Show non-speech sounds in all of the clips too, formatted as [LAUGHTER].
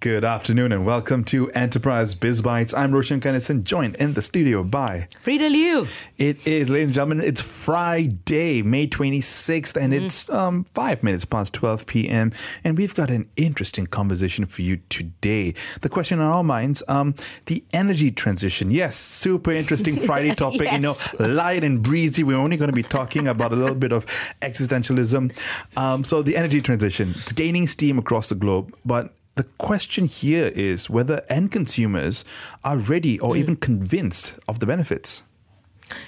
Good afternoon and welcome to Enterprise Biz Bytes. I'm Roshan Kanesan, joined in the studio by Frida Liu. It is, ladies and gentlemen, it's Friday, May 26th, and mm. it's um, five minutes past 12 p.m. And we've got an interesting conversation for you today. The question on our minds um, the energy transition. Yes, super interesting [LAUGHS] Friday topic, yes. you know, light and breezy. We're only going to be talking about a little bit of existentialism. Um, so, the energy transition, it's gaining steam across the globe, but the question here is whether end consumers are ready or mm. even convinced of the benefits.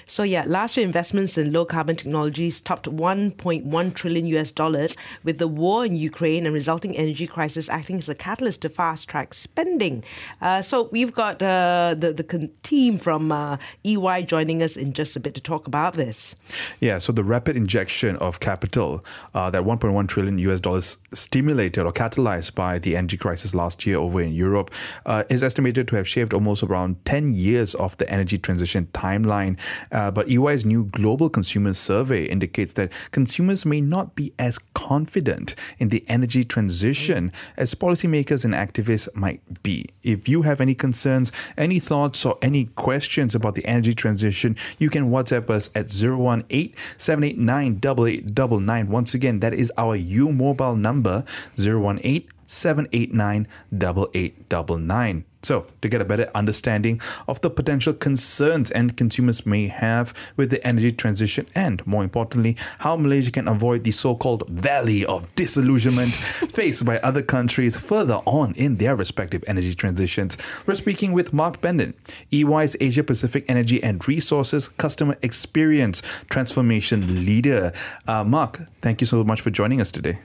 So yeah, last year investments in low carbon technologies topped 1.1 trillion US dollars, with the war in Ukraine and resulting energy crisis acting as a catalyst to fast track spending. Uh, so we've got uh, the the team from uh, EY joining us in just a bit to talk about this. Yeah, so the rapid injection of capital, uh, that 1.1 trillion US dollars stimulated or catalyzed by the energy crisis last year over in Europe, uh, is estimated to have shaved almost around 10 years of the energy transition timeline. Uh, but EY's new global consumer survey indicates that consumers may not be as confident in the energy transition as policymakers and activists might be. If you have any concerns, any thoughts, or any questions about the energy transition, you can WhatsApp us at 018 789 8899. Once again, that is our U mobile number 018 789 8899. So, to get a better understanding of the potential concerns end consumers may have with the energy transition, and more importantly, how Malaysia can avoid the so called valley of disillusionment [LAUGHS] faced by other countries further on in their respective energy transitions, we're speaking with Mark Bennett, EY's Asia Pacific Energy and Resources Customer Experience Transformation Leader. Uh, Mark, thank you so much for joining us today.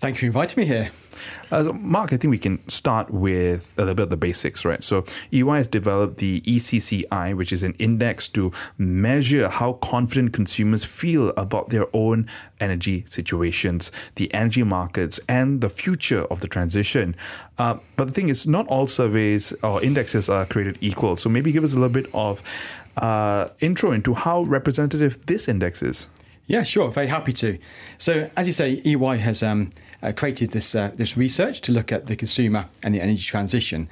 Thank you for inviting me here. Uh, so Mark, I think we can start with a little bit of the basics, right? So EY has developed the ECCI, which is an index to measure how confident consumers feel about their own energy situations, the energy markets, and the future of the transition. Uh, but the thing is, not all surveys or indexes are created equal. So maybe give us a little bit of uh, intro into how representative this index is. Yeah, sure. Very happy to. So, as you say, EY has um, uh, created this uh, this research to look at the consumer and the energy transition.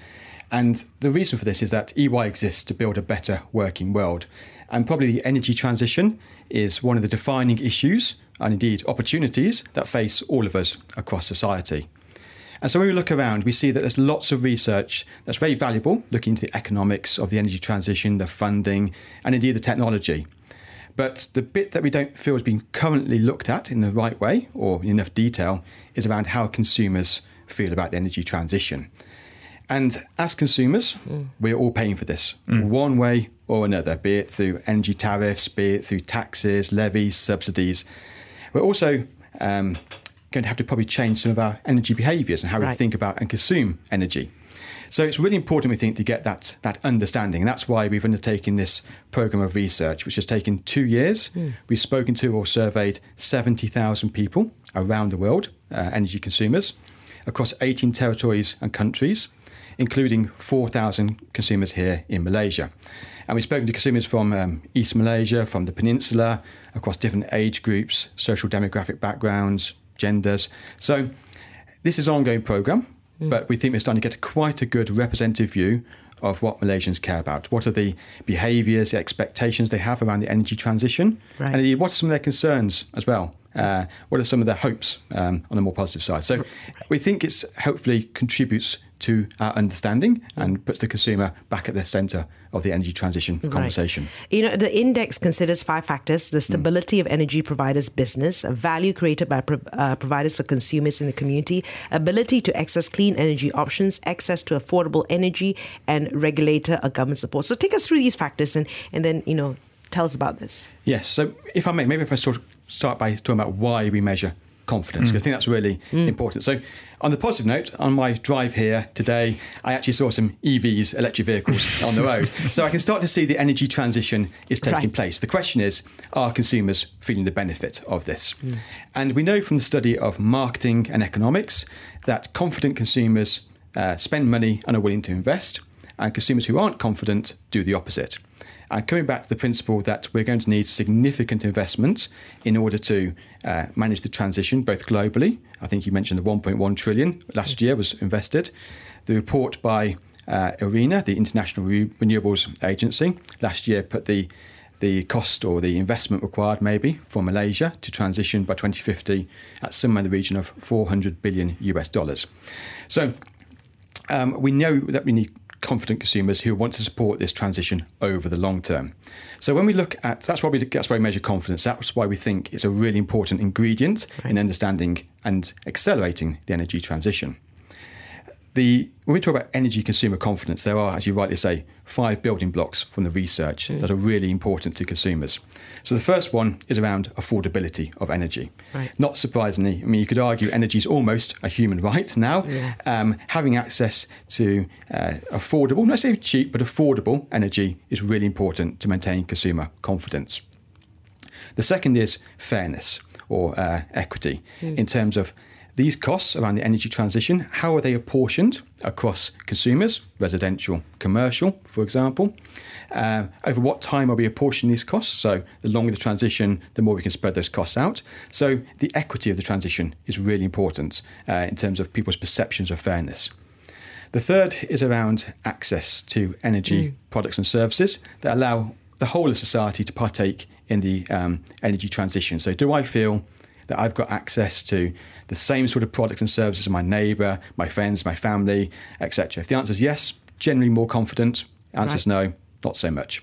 And the reason for this is that EY exists to build a better working world. And probably the energy transition is one of the defining issues and indeed opportunities that face all of us across society. And so when we look around, we see that there's lots of research that's very valuable, looking into the economics of the energy transition, the funding, and indeed the technology. But the bit that we don't feel is being currently looked at in the right way or in enough detail is around how consumers feel about the energy transition. And as consumers, mm. we're all paying for this mm. one way or another, be it through energy tariffs, be it through taxes, levies, subsidies. We're also um, going to have to probably change some of our energy behaviours and how right. we think about and consume energy. So it's really important, we think, to get that, that understanding. And that's why we've undertaken this program of research, which has taken two years. Mm. We've spoken to or surveyed 70,000 people around the world, uh, energy consumers, across 18 territories and countries, including 4,000 consumers here in Malaysia. And we've spoken to consumers from um, East Malaysia, from the peninsula, across different age groups, social demographic backgrounds, genders. So this is an ongoing program. Mm. But we think we're starting to get quite a good representative view of what Malaysians care about. What are the behaviours, the expectations they have around the energy transition? Right. And what are some of their concerns as well? Uh, what are some of their hopes um, on the more positive side? So we think it's hopefully contributes to our understanding and puts the consumer back at the centre of the energy transition right. conversation. You know, the index considers five factors the stability mm. of energy providers' business, value created by pro- uh, providers for consumers in the community, ability to access clean energy options, access to affordable energy, and regulator or government support. So take us through these factors and, and then, you know, tell us about this. Yes. So if I may, maybe if I sort of start by talking about why we measure confidence. Mm. I think that's really mm. important. So, on the positive note, on my drive here today, I actually saw some EVs, electric vehicles, [LAUGHS] on the road. So I can start to see the energy transition is taking right. place. The question is, are consumers feeling the benefit of this? Mm. And we know from the study of marketing and economics that confident consumers uh, spend money and are willing to invest, and consumers who aren't confident do the opposite. And coming back to the principle that we're going to need significant investment in order to uh, manage the transition, both globally. I think you mentioned the 1.1 trillion last year was invested. The report by uh, IRENA, the International Renewables Agency, last year put the the cost or the investment required maybe for Malaysia to transition by 2050 at somewhere in the region of 400 billion US dollars. So um, we know that we need confident consumers who want to support this transition over the long term. So when we look at that's why we that's why we measure confidence. That's why we think it's a really important ingredient right. in understanding and accelerating the energy transition the when we talk about energy consumer confidence, there are, as you rightly say, five building blocks from the research mm. that are really important to consumers. So the first one is around affordability of energy. Right. Not surprisingly, I mean, you could argue energy is almost a human right now. Yeah. Um, having access to uh, affordable, not say cheap, but affordable energy is really important to maintain consumer confidence. The second is fairness or uh, equity mm. in terms of these costs around the energy transition, how are they apportioned across consumers, residential, commercial, for example? Uh, over what time are we apportioning these costs? So, the longer the transition, the more we can spread those costs out. So, the equity of the transition is really important uh, in terms of people's perceptions of fairness. The third is around access to energy mm. products and services that allow the whole of society to partake in the um, energy transition. So, do I feel that I've got access to the same sort of products and services as my neighbour, my friends, my family, etc. If the answer is yes, generally more confident. Answer is right. no, not so much.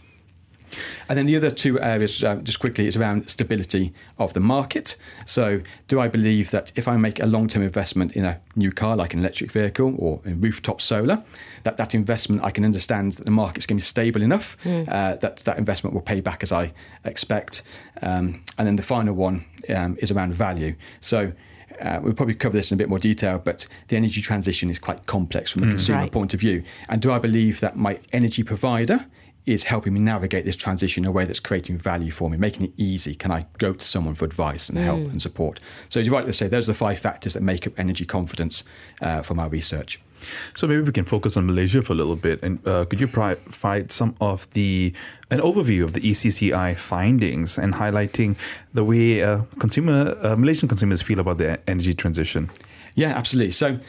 And then the other two areas, uh, just quickly, is around stability of the market. So, do I believe that if I make a long term investment in a new car, like an electric vehicle or in rooftop solar, that that investment I can understand that the market's going to be stable enough, mm. uh, that that investment will pay back as I expect. Um, and then the final one um, is around value. So, uh, we'll probably cover this in a bit more detail, but the energy transition is quite complex from a mm. consumer right. point of view. And do I believe that my energy provider is helping me navigate this transition in a way that's creating value for me, making it easy. Can I go to someone for advice and mm. help and support? So, as you rightly say, those are the five factors that make up energy confidence uh, from our research. So maybe we can focus on Malaysia for a little bit, and uh, could you provide some of the an overview of the ECCI findings and highlighting the way uh, consumer uh, Malaysian consumers feel about the energy transition? Yeah, absolutely. So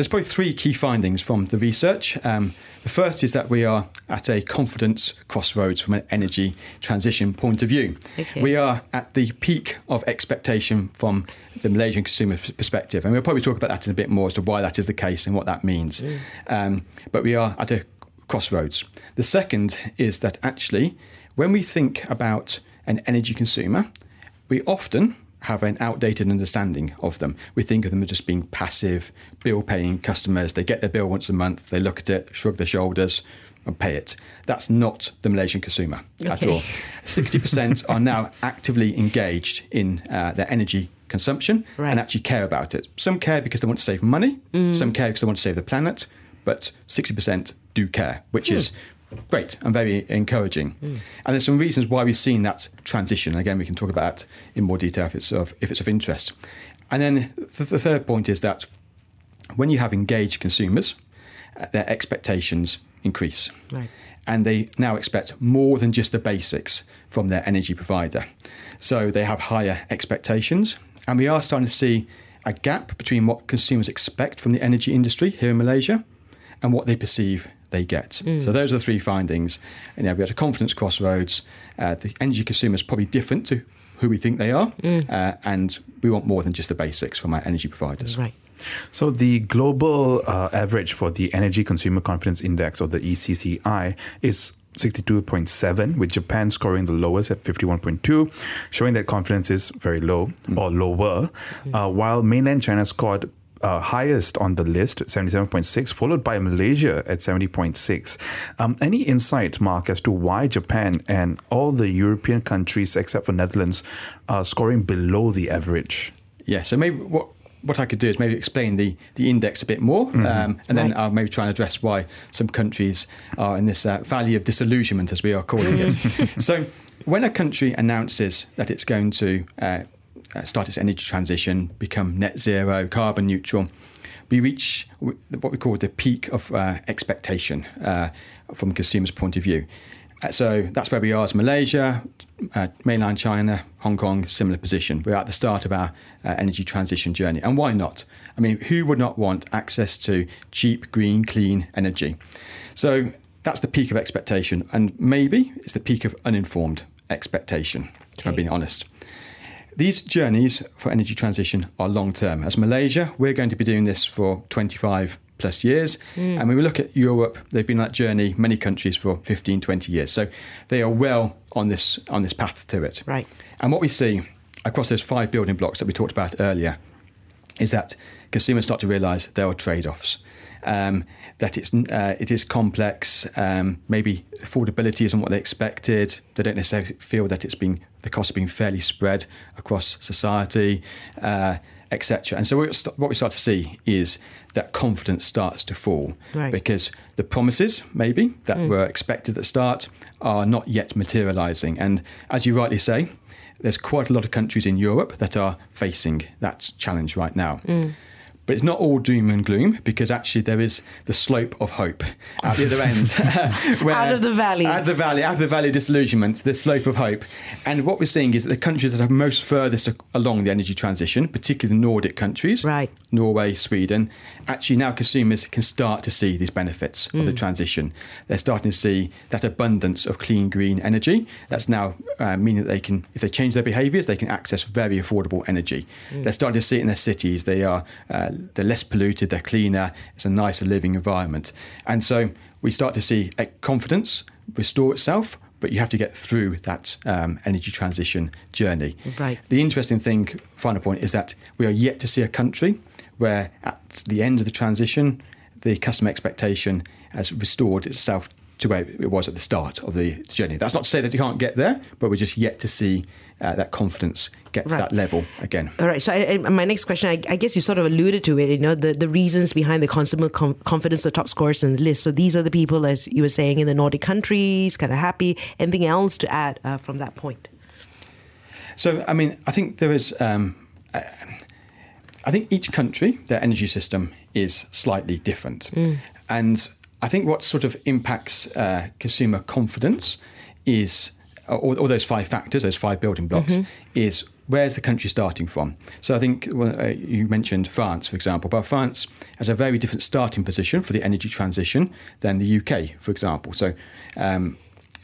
there's probably three key findings from the research. Um, the first is that we are at a confidence crossroads from an energy transition point of view. Okay. We are at the peak of expectation from the Malaysian consumer perspective, and we'll probably talk about that in a bit more as to why that is the case and what that means. Mm. Um, but we are at a crossroads. The second is that actually, when we think about an energy consumer, we often have an outdated understanding of them. We think of them as just being passive, bill paying customers. They get their bill once a month, they look at it, shrug their shoulders, and pay it. That's not the Malaysian consumer okay. at all. 60% [LAUGHS] are now actively engaged in uh, their energy consumption right. and actually care about it. Some care because they want to save money, mm. some care because they want to save the planet, but 60% do care, which hmm. is great and very encouraging. Mm. And there's some reasons why we've seen that transition. Again, we can talk about that in more detail if it's of, if it's of interest. And then the, the third point is that when you have engaged consumers, uh, their expectations increase. Right. And they now expect more than just the basics from their energy provider. So they have higher expectations. And we are starting to see a gap between what consumers expect from the energy industry here in Malaysia and what they perceive they get. Mm. So those are the three findings. And yeah, we had a confidence crossroads. Uh, the energy consumer is probably different to who we think they are, mm. uh, and we want more than just the basics from our energy providers. Right. So the global uh, average for the Energy Consumer Confidence Index, or the ECCI, is 62.7, with Japan scoring the lowest at 51.2, showing that confidence is very low mm. or lower, mm. uh, while mainland China scored uh, highest on the list, 77.6, followed by Malaysia at 70.6. Um, any insights, Mark, as to why Japan and all the European countries, except for Netherlands, are scoring below the average? Yeah, so maybe what what I could do is maybe explain the, the index a bit more, mm-hmm. um, and then right. I'll maybe try and address why some countries are in this uh, valley of disillusionment, as we are calling it. [LAUGHS] so, when a country announces that it's going to uh, uh, start its energy transition, become net zero, carbon neutral, we reach what we call the peak of uh, expectation uh, from consumers' point of view. Uh, so that's where we are as Malaysia, uh, mainland China, Hong Kong, similar position. We're at the start of our uh, energy transition journey. And why not? I mean, who would not want access to cheap, green, clean energy? So that's the peak of expectation. And maybe it's the peak of uninformed expectation, if I'm being honest. These journeys for energy transition are long term. As Malaysia, we're going to be doing this for 25 plus years. Mm. And when we look at Europe, they've been on that journey, many countries, for 15, 20 years. So they are well on this, on this path to it. Right. And what we see across those five building blocks that we talked about earlier is that consumers start to realize there are trade offs. Um, that it's uh, it is complex. Um, maybe affordability isn't what they expected. They don't necessarily feel that it's been the costs are being fairly spread across society, uh, etc. And so what we start to see is that confidence starts to fall right. because the promises maybe that mm. were expected at the start are not yet materializing. And as you rightly say, there's quite a lot of countries in Europe that are facing that challenge right now. Mm. But it's not all doom and gloom because actually there is the slope of hope at the other end. [LAUGHS] [LAUGHS] out of the valley. Out of the valley, out of the valley of disillusionment, the slope of hope. And what we're seeing is that the countries that are most furthest along the energy transition, particularly the Nordic countries, right. Norway, Sweden, actually now consumers can start to see these benefits mm. of the mm. transition. They're starting to see that abundance of clean, green energy. That's now uh, meaning that they can, if they change their behaviours, they can access very affordable energy. Mm. They're starting to see it in their cities. They are uh, they're less polluted, they're cleaner, it's a nicer living environment. And so we start to see confidence restore itself, but you have to get through that um, energy transition journey. Right. The interesting thing, final point, is that we are yet to see a country where at the end of the transition, the customer expectation has restored itself to where it was at the start of the journey. That's not to say that you can't get there, but we're just yet to see uh, that confidence get right. to that level again. All right. So I, my next question, I, I, guess you sort of alluded to it. You know, the, the reasons behind the consumer com- confidence, the top scores in the list. So these are the people, as you were saying, in the Nordic countries, kind of happy. Anything else to add uh, from that point? So I mean, I think there is. Um, I think each country, their energy system is slightly different, mm. and I think what sort of impacts uh, consumer confidence is all, all, those five factors, those five building blocks, mm-hmm. is where's the country starting from? So I think well, uh, you mentioned France, for example, but France has a very different starting position for the energy transition than the UK, for example. So um,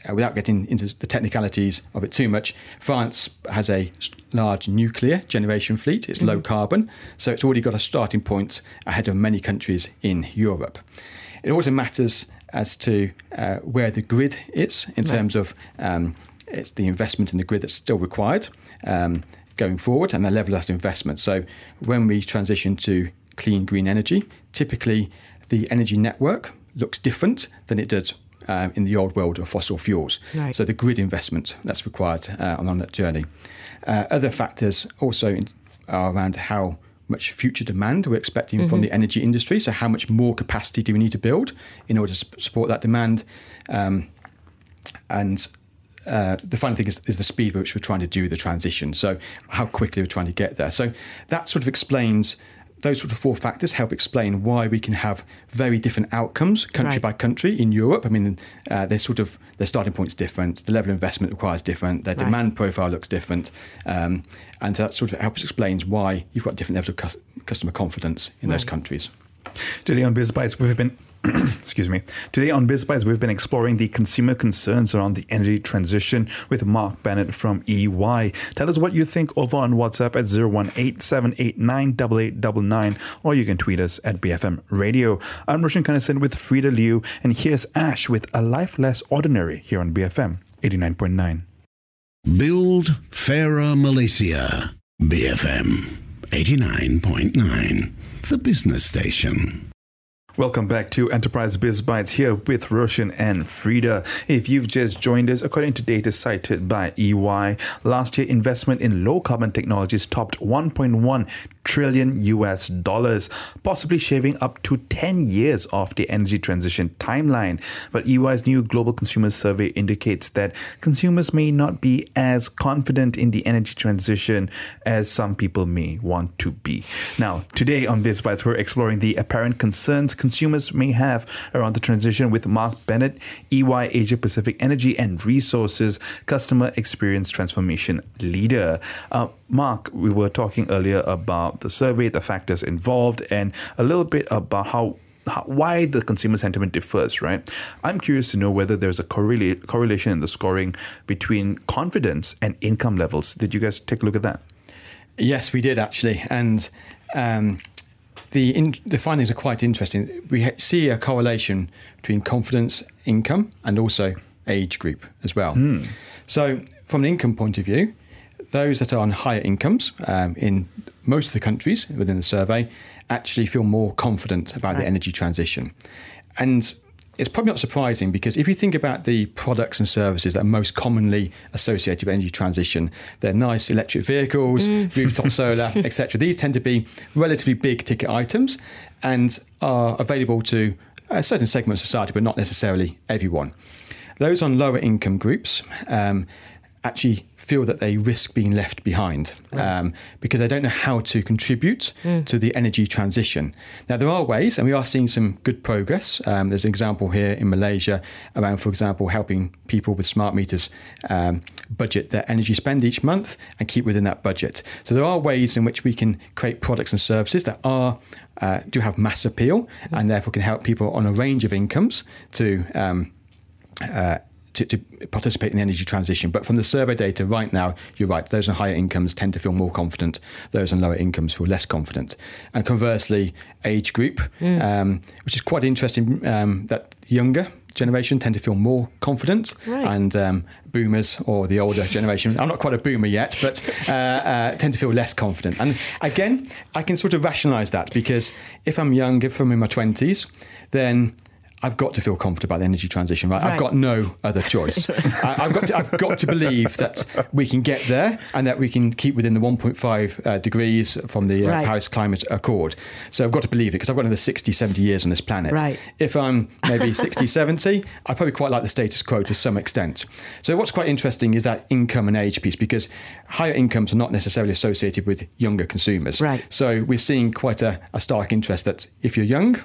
uh, without getting into the technicalities of it too much, France has a large nuclear generation fleet. It's mm-hmm. low carbon, so it's already got a starting point ahead of many countries in Europe. It also matters as to uh, where the grid is in right. terms of um, it's the investment in the grid that's still required um, going forward and the level of that investment. So when we transition to clean green energy, typically the energy network looks different than it did uh, in the old world of fossil fuels. Right. So the grid investment that's required uh, on that journey. Uh, other factors also in, are around how much future demand we're expecting mm-hmm. from the energy industry. So, how much more capacity do we need to build in order to support that demand? Um, and uh, the final thing is, is, the speed with which we're trying to do the transition. So, how quickly we're trying to get there. So, that sort of explains those sort of four factors help explain why we can have very different outcomes country right. by country in Europe. I mean, uh, they're sort of their starting point's different, the level of investment requires different, their right. demand profile looks different, um, and so that sort of helps explains why you've got different levels of cu- customer confidence in right. those countries. Today on BizBytes, we've been [CLEARS THROAT] excuse me. Today on BizBytes, we've been exploring the consumer concerns around the energy transition with Mark Bennett from EY. Tell us what you think over on WhatsApp at 018 or you can tweet us at BFM Radio. I'm Roshan Kanesan with Frida Liu, and here's Ash with A Life Less Ordinary here on BFM 89.9. Build Fairer Malaysia. BFM 89.9, the business station. Welcome back to Enterprise Biz Bytes here with Roshan and Frida. If you've just joined us, according to data cited by EY, last year investment in low carbon technologies topped 1.1 trillion US dollars, possibly shaving up to 10 years off the energy transition timeline. But EY's new global consumer survey indicates that consumers may not be as confident in the energy transition as some people may want to be. Now, today on Biz we're exploring the apparent concerns consumers may have around the transition with Mark Bennett, EY Asia Pacific Energy and Resources Customer Experience Transformation Leader. Uh, Mark, we were talking earlier about the survey, the factors involved, and a little bit about how how, why the consumer sentiment differs, right? I'm curious to know whether there's a correlate, correlation in the scoring between confidence and income levels. Did you guys take a look at that? Yes, we did actually, and um, the in, the findings are quite interesting. We ha- see a correlation between confidence, income, and also age group as well. Mm. So, from an income point of view, those that are on higher incomes um, in most of the countries within the survey actually feel more confident about right. the energy transition. And it's probably not surprising because if you think about the products and services that are most commonly associated with energy transition, they're nice electric vehicles, mm. [LAUGHS] rooftop solar, etc. These tend to be relatively big ticket items and are available to a certain segment of society, but not necessarily everyone. Those on lower income groups um, actually feel that they risk being left behind right. um, because they don't know how to contribute mm. to the energy transition. Now, there are ways, and we are seeing some good progress. Um, there's an example here in Malaysia around, for example, helping people with smart meters um, budget their energy spend each month and keep within that budget. So, there are ways in which we can create products and services that are uh, do have mass appeal mm. and therefore can help people on a range of incomes to um, uh, to, to, participate in the energy transition. But from the survey data right now, you're right, those on higher incomes tend to feel more confident, those on lower incomes feel less confident. And conversely, age group, mm. um, which is quite interesting, um, that younger generation tend to feel more confident, right. and um, boomers or the older generation, I'm not quite a boomer yet, but uh, uh, tend to feel less confident. And again, I can sort of rationalize that because if I'm young, if I'm in my 20s, then I've got to feel confident about the energy transition, right? right. I've got no other choice. [LAUGHS] I, have got to, I've got to believe that we can get there and that we can keep within the 1.5 uh, degrees from the uh, right. Paris Climate Accord. So I've got to believe it because I've got another 60, 70 years on this planet. Right. If I'm maybe 60, [LAUGHS] 70, I probably quite like the status quo to some extent. So what's quite interesting is that income and age piece because higher incomes are not necessarily associated with younger consumers. Right. So we're seeing quite a, a stark interest that if you're young,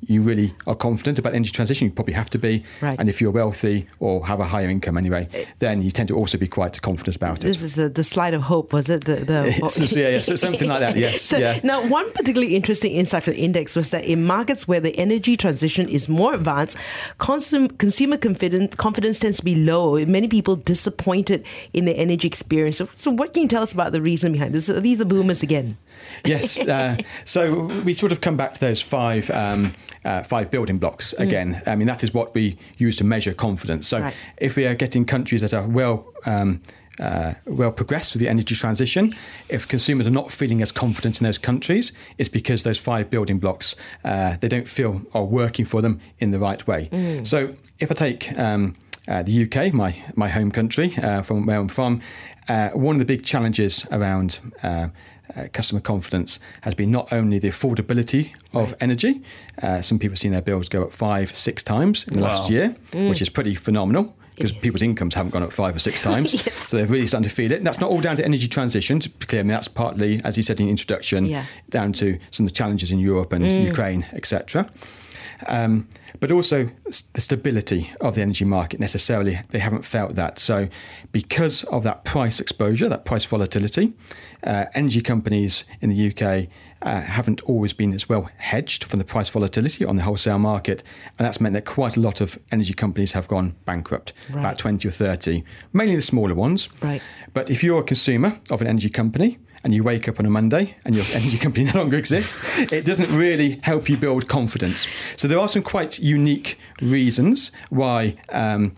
you really are confident about energy transition, you probably have to be. Right. And if you're wealthy or have a higher income anyway, eh, then you tend to also be quite confident about it. This is a, the slide of hope, was it? The, the [LAUGHS] yeah, yeah, so [LAUGHS] something like that. Yes. So, yeah. Now, one particularly interesting insight from the index was that in markets where the energy transition is more advanced, consum- consumer confidence, confidence tends to be low. Many people disappointed in their energy experience. So, so what can you tell us about the reason behind this? These are boomers again. Yes. Uh, [LAUGHS] so we sort of come back to those five. Um, uh, five building blocks mm. again. Mm. I mean, that is what we use to measure confidence. So right. if we are getting countries that are well um, uh, well progressed with the energy transition. If consumers are not feeling as confident in those countries, it's because those five building blocks uh, they don't feel are working for them in the right way. Mm. So if I take um, uh, the UK, my my home country, uh, from where I'm from, uh, one of the big challenges around uh, uh, customer confidence has been not only the affordability of right. energy. Uh, some people have seen their bills go up five, six times in the wow. last year, mm. which is pretty phenomenal because people's incomes haven't gone up five or six [LAUGHS] times. yes. So they're really starting to feel it. And that's not all down to energy transition, to be clear. I mean, that's partly, as he said in the introduction, yeah. down to some of the challenges in Europe and mm. Ukraine, etc. Um, but also the stability of the energy market necessarily, they haven't felt that. So, because of that price exposure, that price volatility, uh, energy companies in the UK uh, haven't always been as well hedged from the price volatility on the wholesale market. And that's meant that quite a lot of energy companies have gone bankrupt, right. about 20 or 30, mainly the smaller ones. Right. But if you're a consumer of an energy company, and you wake up on a Monday and your energy [LAUGHS] company no longer exists, it doesn't really help you build confidence. So there are some quite unique reasons why um,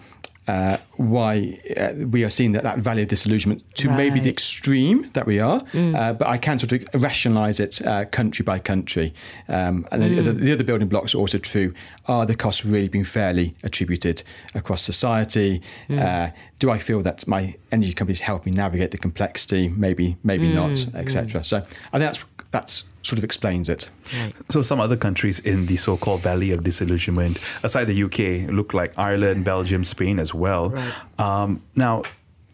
uh, why uh, we are seeing that, that valley of disillusionment to right. maybe the extreme that we are, mm. uh, but I can sort of rationalise it uh, country by country. Um, and mm. the, the, other building blocks are also true. Are the costs really being fairly attributed across society? Mm. Uh, do I feel that my energy companies help me navigate the complexity? Maybe, maybe mm. not, etc. Mm. So I think that's that's sort of explains it. So some other countries in the so-called Valley of Disillusionment, aside the UK, look like Ireland, Belgium, Spain as well. Right. Um, now,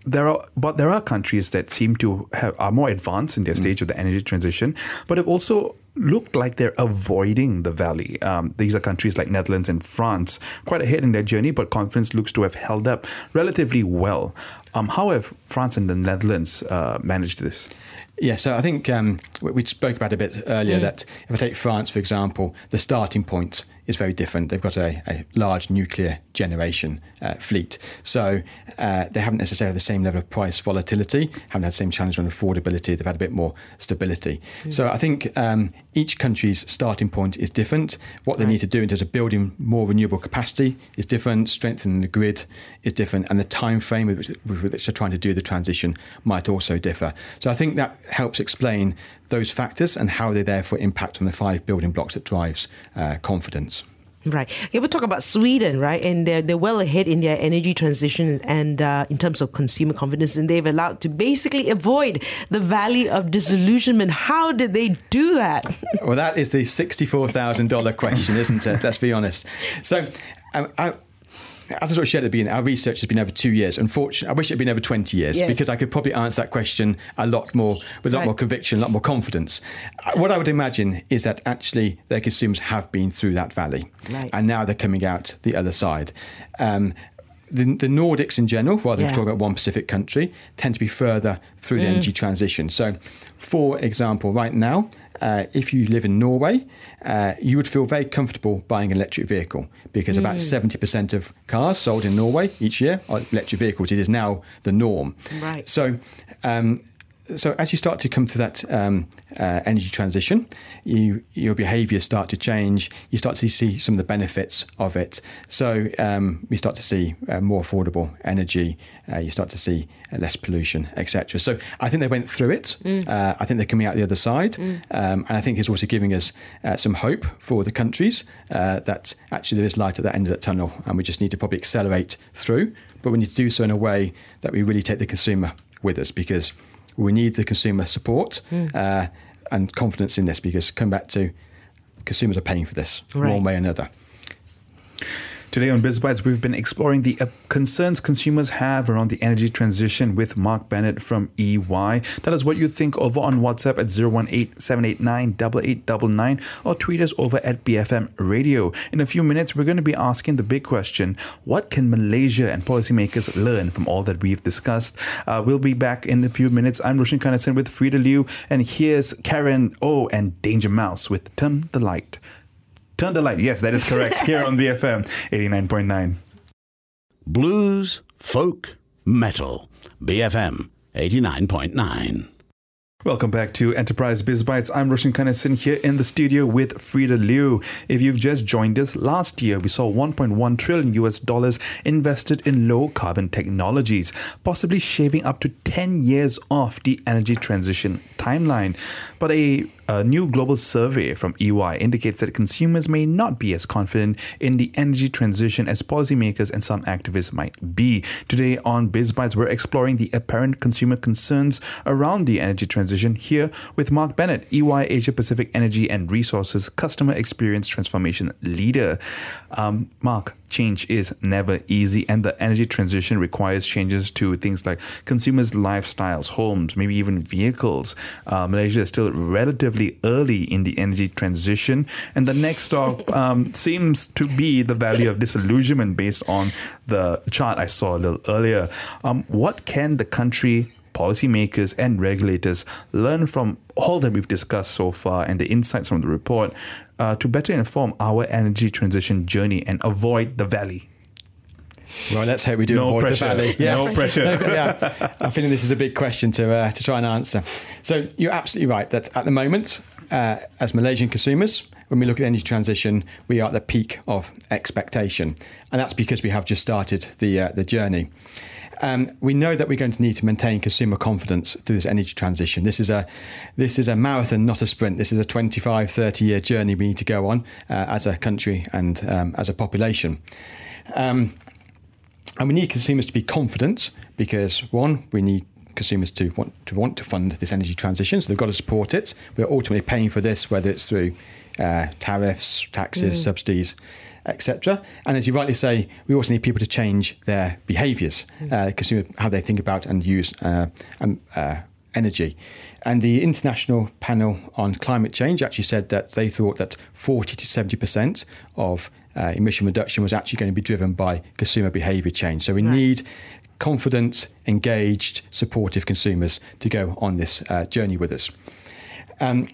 there are, but there are countries that seem to have are more advanced in their stage of the energy transition, but have also looked like they're avoiding the valley. Um, these are countries like Netherlands and France, quite ahead in their journey, but confidence looks to have held up relatively well. Um, how have France and the Netherlands uh, managed this? Yeah, so I think um, we spoke about a bit earlier that if I take France, for example, the starting point is very different. They've got a, a large nuclear generation uh, fleet. So uh, they haven't necessarily the same level of price volatility, haven't had the same challenge on affordability. They've had a bit more stability. So I think um, each country's starting point is different. What they need to do in terms of building more renewable capacity is different, strengthening the grid is different, and the time frame with which, with which they're trying to do the transition might also differ. So I think that helps explain those factors and how they therefore impact on the five building blocks that drives uh, confidence. Right. Yeah, we talk about Sweden, right? And they're they're well ahead in their energy transition and uh, in terms of consumer confidence, and they've allowed to basically avoid the valley of disillusionment. How did they do that? [LAUGHS] Well, that is the sixty-four thousand dollar question, isn't it? Let's be honest. So, um, I, as I sort of shared at the beginning, our research has been over two years. Unfortunately, I wish it had been over 20 years Yes. because I could probably answer that question a lot more, with a lot Right. more conviction, a lot more confidence. Uh, What I would imagine is that actually their consumers have been through that valley Right. and now they're coming out the other side. Um, the, the Nordics in general, rather than Yeah. talking about one specific country, tend to be further through the energy transition. So, for example, right now, uh, if you live in Norway, uh, you would feel very comfortable buying an electric vehicle because about 70% of cars sold in Norway each year are electric vehicles. It is now the norm. Right. So, um, so as you start to come through that um, uh, energy transition, you, your behaviours start to change. You start to see some of the benefits of it. So um, we start to see uh, more affordable energy. Uh, you start to see uh, less pollution, etc. So I think they went through it. Uh, I think they're coming out the other side, um, and I think it's also giving us uh, some hope for the countries uh, that actually there is light at the end of that tunnel, and we just need to probably accelerate through. But we need to do so in a way that we really take the consumer with us because we need the consumer support uh, and confidence in this because come back to consumers are paying for this Right. one way or another. Today on BizBytes, we've been exploring the uh, concerns consumers have around the energy transition with Mark Bennett from EY. Tell us what you think over on WhatsApp at 018-789-8899 or tweet us over at BFM Radio. In a few minutes, we're going to be asking the big question, what can Malaysia and policymakers learn from all that we've discussed? Uh, we'll be back in a few minutes. I'm Roshan Kanesan with Frida Liu, and here's Karen O and Danger Mouse with Turn the Light. Turn the light. Yes, that is correct. Here on [LAUGHS] BFM 89.9. Blues, folk, metal. BFM 89.9. Welcome back to Enterprise Biz Bytes. I'm Roshan Kanesan here in the studio with Frida Liu. If you've just joined us, last year we saw 1.1 trillion US dollars invested in low carbon technologies, possibly shaving up to 10 years off the energy transition timeline. But a a new global survey from EY indicates that consumers may not be as confident in the energy transition as policymakers and some activists might be. Today on BizBytes, we're exploring the apparent consumer concerns around the energy transition here with Mark Bennett, EY Asia Pacific Energy and Resources Customer Experience Transformation Leader. Um, Mark, change is never easy, and the energy transition requires changes to things like consumers' lifestyles, homes, maybe even vehicles. Uh, Malaysia is still relatively early in the energy transition, and the next stop [LAUGHS] um, seems to be the valley of disillusionment based on the chart I saw a little earlier. Um, what can the country policymakers and regulators learn from all that we've discussed so far and the insights from the report uh, to better inform our energy transition journey and avoid the valley? Well, let's hope we do No avoid pressure. the valley. No pressure. [LAUGHS] yeah, I'm feeling this is a big question to uh, to try and answer. So you're absolutely right that at the moment, uh, as Malaysian consumers, when we look at the energy transition, we are at the peak of expectation, and that's because we have just started the uh, the journey. Um, we know that we're going to need to maintain consumer confidence through this energy transition. This is a this is a marathon, not a sprint. This is a 25, 30 year journey we need to go on uh, as a country and um, as a population. Um, and we need consumers to be confident because one, we need consumers to want to want to fund this energy transition, so they've got to support it. We're ultimately paying for this, whether it's through uh, tariffs, taxes, subsidies, etc. And as you rightly say, we also need people to change their behaviours, uh, consumer how they think about and use uh, um, uh, energy. And the International Panel on Climate Change actually said that they thought that 40 to 70% of uh, emission reduction was actually going to be driven by consumer behaviour change. So we Right. need confident, engaged, supportive consumers to go on this uh, journey with us. Um,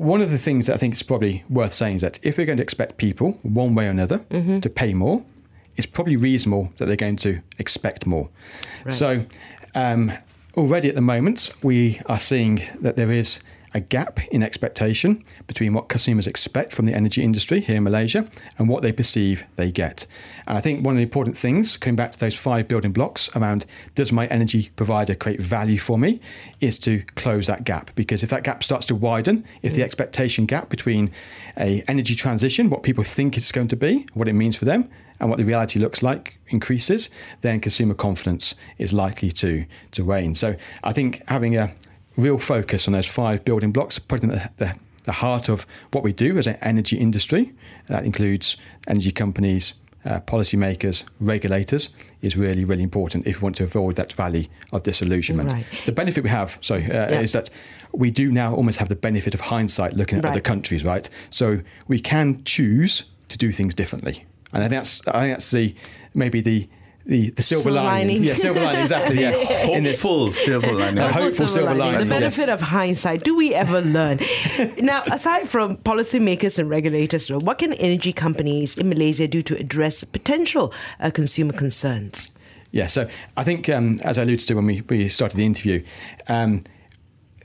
one of the things that I think is probably worth saying is that if we're going to expect people, one way or another, to pay more, it's probably reasonable that they're going to expect more. So, um, already at the moment, we are seeing that there is a gap in expectation between what consumers expect from the energy industry here in Malaysia and what they perceive they get. And I think one of the important things, coming back to those five building blocks around does my energy provider create value for me, is to close that gap. Because if that gap starts to widen, if the expectation gap between a energy transition, what people think it's going to be, what it means for them, and what the reality looks like increases, then consumer confidence is likely to to wane. So I think having a real focus on those five building blocks, putting them at the, the heart of what we do as an energy industry, that includes energy companies, uh, policymakers, regulators, is really, really important if we want to avoid that valley of disillusionment. Right. The benefit we have, sorry, uh, Yeah. is that we do now almost have the benefit of hindsight looking at other countries, right? So we can choose to do things differently. And I think that's, I think that's the, maybe the, the, the silver, Silver lining. lining. Yeah, silver lining, exactly, yes. [LAUGHS] Hopeful silver lining. A hopeful silver lining, The benefit yes. of hindsight. Do we ever learn? [LAUGHS] now, aside from policymakers and regulators, what can energy companies in Malaysia do to address potential uh, consumer concerns? Yeah, so I think, um, as I alluded to when we, we started the interview, um,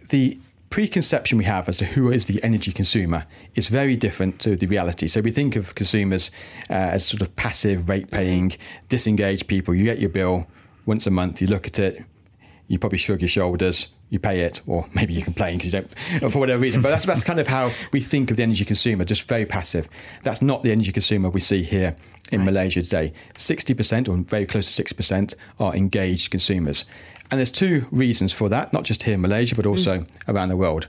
the preconception we have as to who is the energy consumer is very different to the reality. So we think of consumers uh, as sort of passive, rate paying, disengaged people. You get your bill once a month, you look at it, you probably shrug your shoulders, you pay it, or maybe you complain because you don't, for whatever reason. But that's, that's kind of how we think of the energy consumer, just very passive. That's not the energy consumer we see here in Malaysia today. 60% or very close to 6% are engaged consumers. And there's two reasons for that, not just here in Malaysia, but also mm. around the world.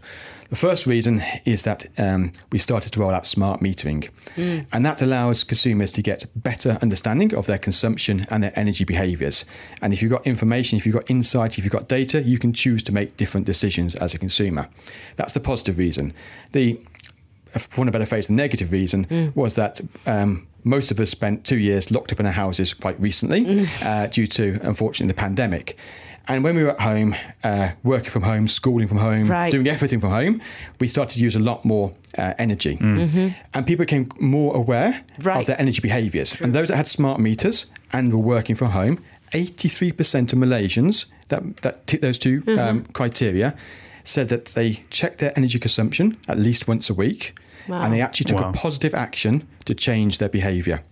The first reason is that um, we started to roll out smart metering, and that allows consumers to get better understanding of their consumption and their energy behaviours. And if you've got information, if you've got insight, if you've got data, you can choose to make different decisions as a consumer. That's the positive reason. The for want of a better phrase, the negative reason was that um, most of us spent two years locked up in our houses quite recently uh, due to, unfortunately, the pandemic. And when we were at home, uh, working from home, schooling from home, Right. doing everything from home, we started to use a lot more uh, energy. And people became more aware Right. of their energy behaviours. And those that had smart meters and were working from home, 83% of Malaysians that, that tick those 2 um, criteria said that they checked their energy consumption at least once a week Wow. and they actually took Wow. a positive action to change their behaviour,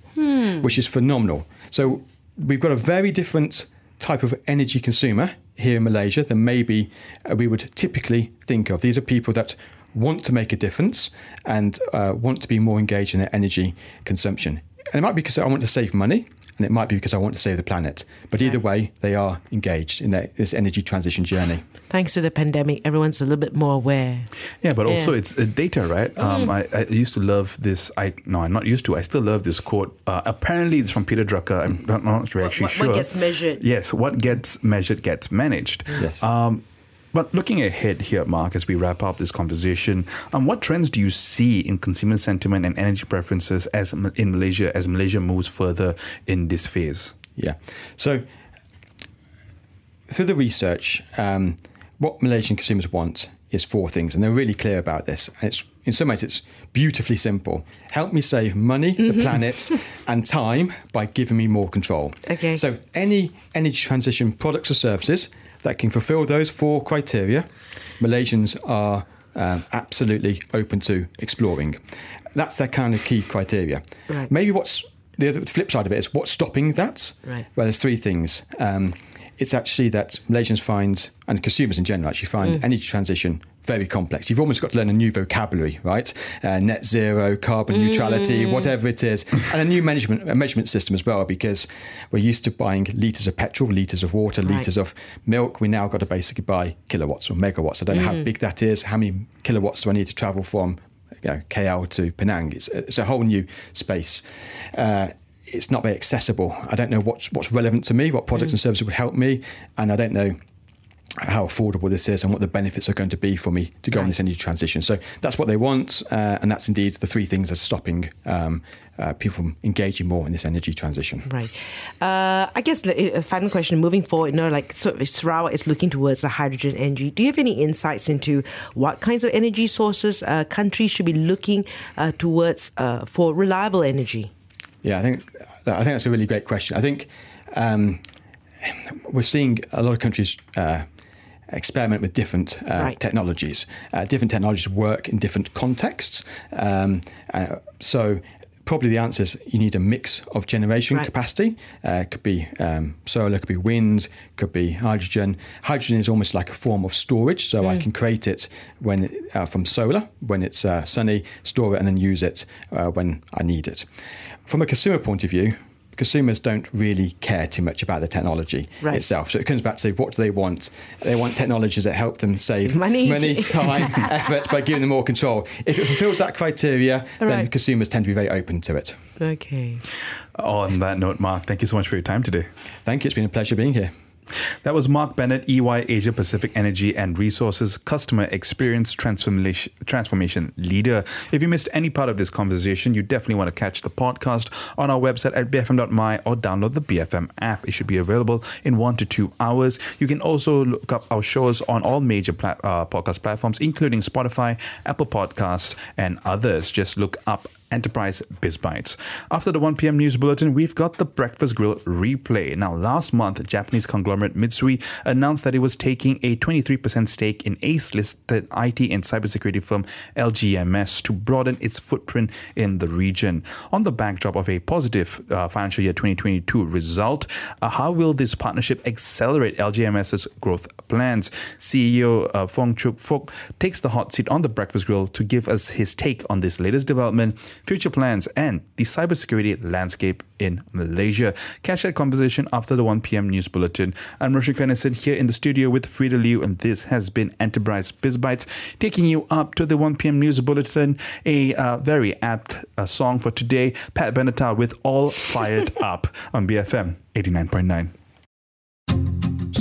which is phenomenal. So we've got a very different type of energy consumer here in Malaysia than maybe uh, we would typically think of. These are people that want to make a difference and uh, want to be more engaged in their energy consumption. And it might be because I want to save money, and it might be because I want to save the planet. But either way, they are engaged in their, this energy transition journey. Thanks to the pandemic, everyone's a little bit more aware. Yeah, but also Yeah. it's uh, data, right? Um, I, I used to love this. I no, I'm not used to. I still love this quote. Uh, apparently, it's from Peter Drucker. I'm not, not really What- actually what- sure. what gets measured. Yes, what gets measured gets managed. Yes. Um, but looking ahead here, Mark, as we wrap up this conversation, um, what trends do you see in consumer sentiment and energy preferences as in Malaysia as Malaysia moves further in this phase? Yeah. So through the research, um, what Malaysian consumers want is four things, and they're really clear about this. And it's in some ways it's beautifully simple. Help me save money, the planet, [LAUGHS] and time by giving me more control. Okay. So any energy transition products or services that can fulfil those four criteria, Malaysians are um, absolutely open to exploring. That's their kind of key criteria. Right. Maybe what's the other the flip side of it is what's stopping that? Right. Well, there's three things. Um, it's actually that Malaysians find, and consumers in general actually find energy transition very complex. You've almost got to learn a new vocabulary, right? Uh, net zero, carbon neutrality, whatever it is, [LAUGHS] and a new management a measurement system as well, because we're used to buying liters of petrol, liters of water, Right. liters of milk. We now got to basically buy kilowatts or megawatts. I don't know how big that is. How many kilowatts do I need to travel from you know, KL to Penang? It's, it's a whole new space. Uh, it's not very accessible. I don't know what's what's relevant to me, what products and services would help me, and I don't know how affordable this is and what the benefits are going to be for me to go on this energy transition. So that's what they want, uh, and that's indeed the three things that are stopping um, uh, people from engaging more in this energy transition. Right. Uh, I guess a final question moving forward, you know, like sort of Sarawak is looking towards the hydrogen energy. Do you have any insights into what kinds of energy sources uh, countries should be looking uh, towards uh, for reliable energy? Yeah, I think I think that's a really great question. I think um, we're seeing a lot of countries. Uh, experiment with different uh, Right. technologies. Uh, different technologies work in different contexts. Um, uh, so probably the answer is you need a mix of generation Right. capacity. Uh, it could be um, solar could be wind could be hydrogen. Hydrogen is almost like a form of storage so I can create it when uh, from solar when it's uh, sunny store it and then use it uh, when I need it. From a consumer point of view consumers don't really care too much about the technology Right. itself so it comes back to what do they want they want technologies that help them save [LAUGHS] Money. money time [LAUGHS] effort by giving them more control if it fulfills that criteria then consumers tend to be very open to it Okay. On that note, Mark, thank you so much for your time today. thank you it's been a pleasure being here That was Mark Bennett, EY Asia Pacific Energy and Resources Customer Experience Transformation, Transformation Leader. If you missed any part of this conversation, you definitely want to catch the podcast on our website at bfm.my or download the BFM app. It should be available in one to two hours. You can also look up our shows on all major uh, podcast platforms, including Spotify, Apple Podcasts, and others. Just look up Enterprise Biz Bytes. After the 1 p.m. news bulletin, we've got the Breakfast Grill replay. Now, last month, Japanese conglomerate Mitsui announced that it was taking a 23% stake in ACE-listed IT and cybersecurity firm LGMS to broaden its footprint in the region. On the backdrop of a positive uh, financial year 2022 result, uh, how will this partnership accelerate LGMS's growth plans? CEO uh, Fong Choong Fook takes the hot seat on the Breakfast Grill to give us his take on this latest development, future plans, and the cybersecurity landscape in Malaysia. Catch that conversation after the 1 p.m. news bulletin. I'm Roshan Kanesan here in the studio with Freda Liu, and this has been Enterprise Biz Bytes, taking you up to the 1 p.m. news bulletin. A uh, very apt uh, song for today, Pat Benatar with All Fired Up on BFM 89.9.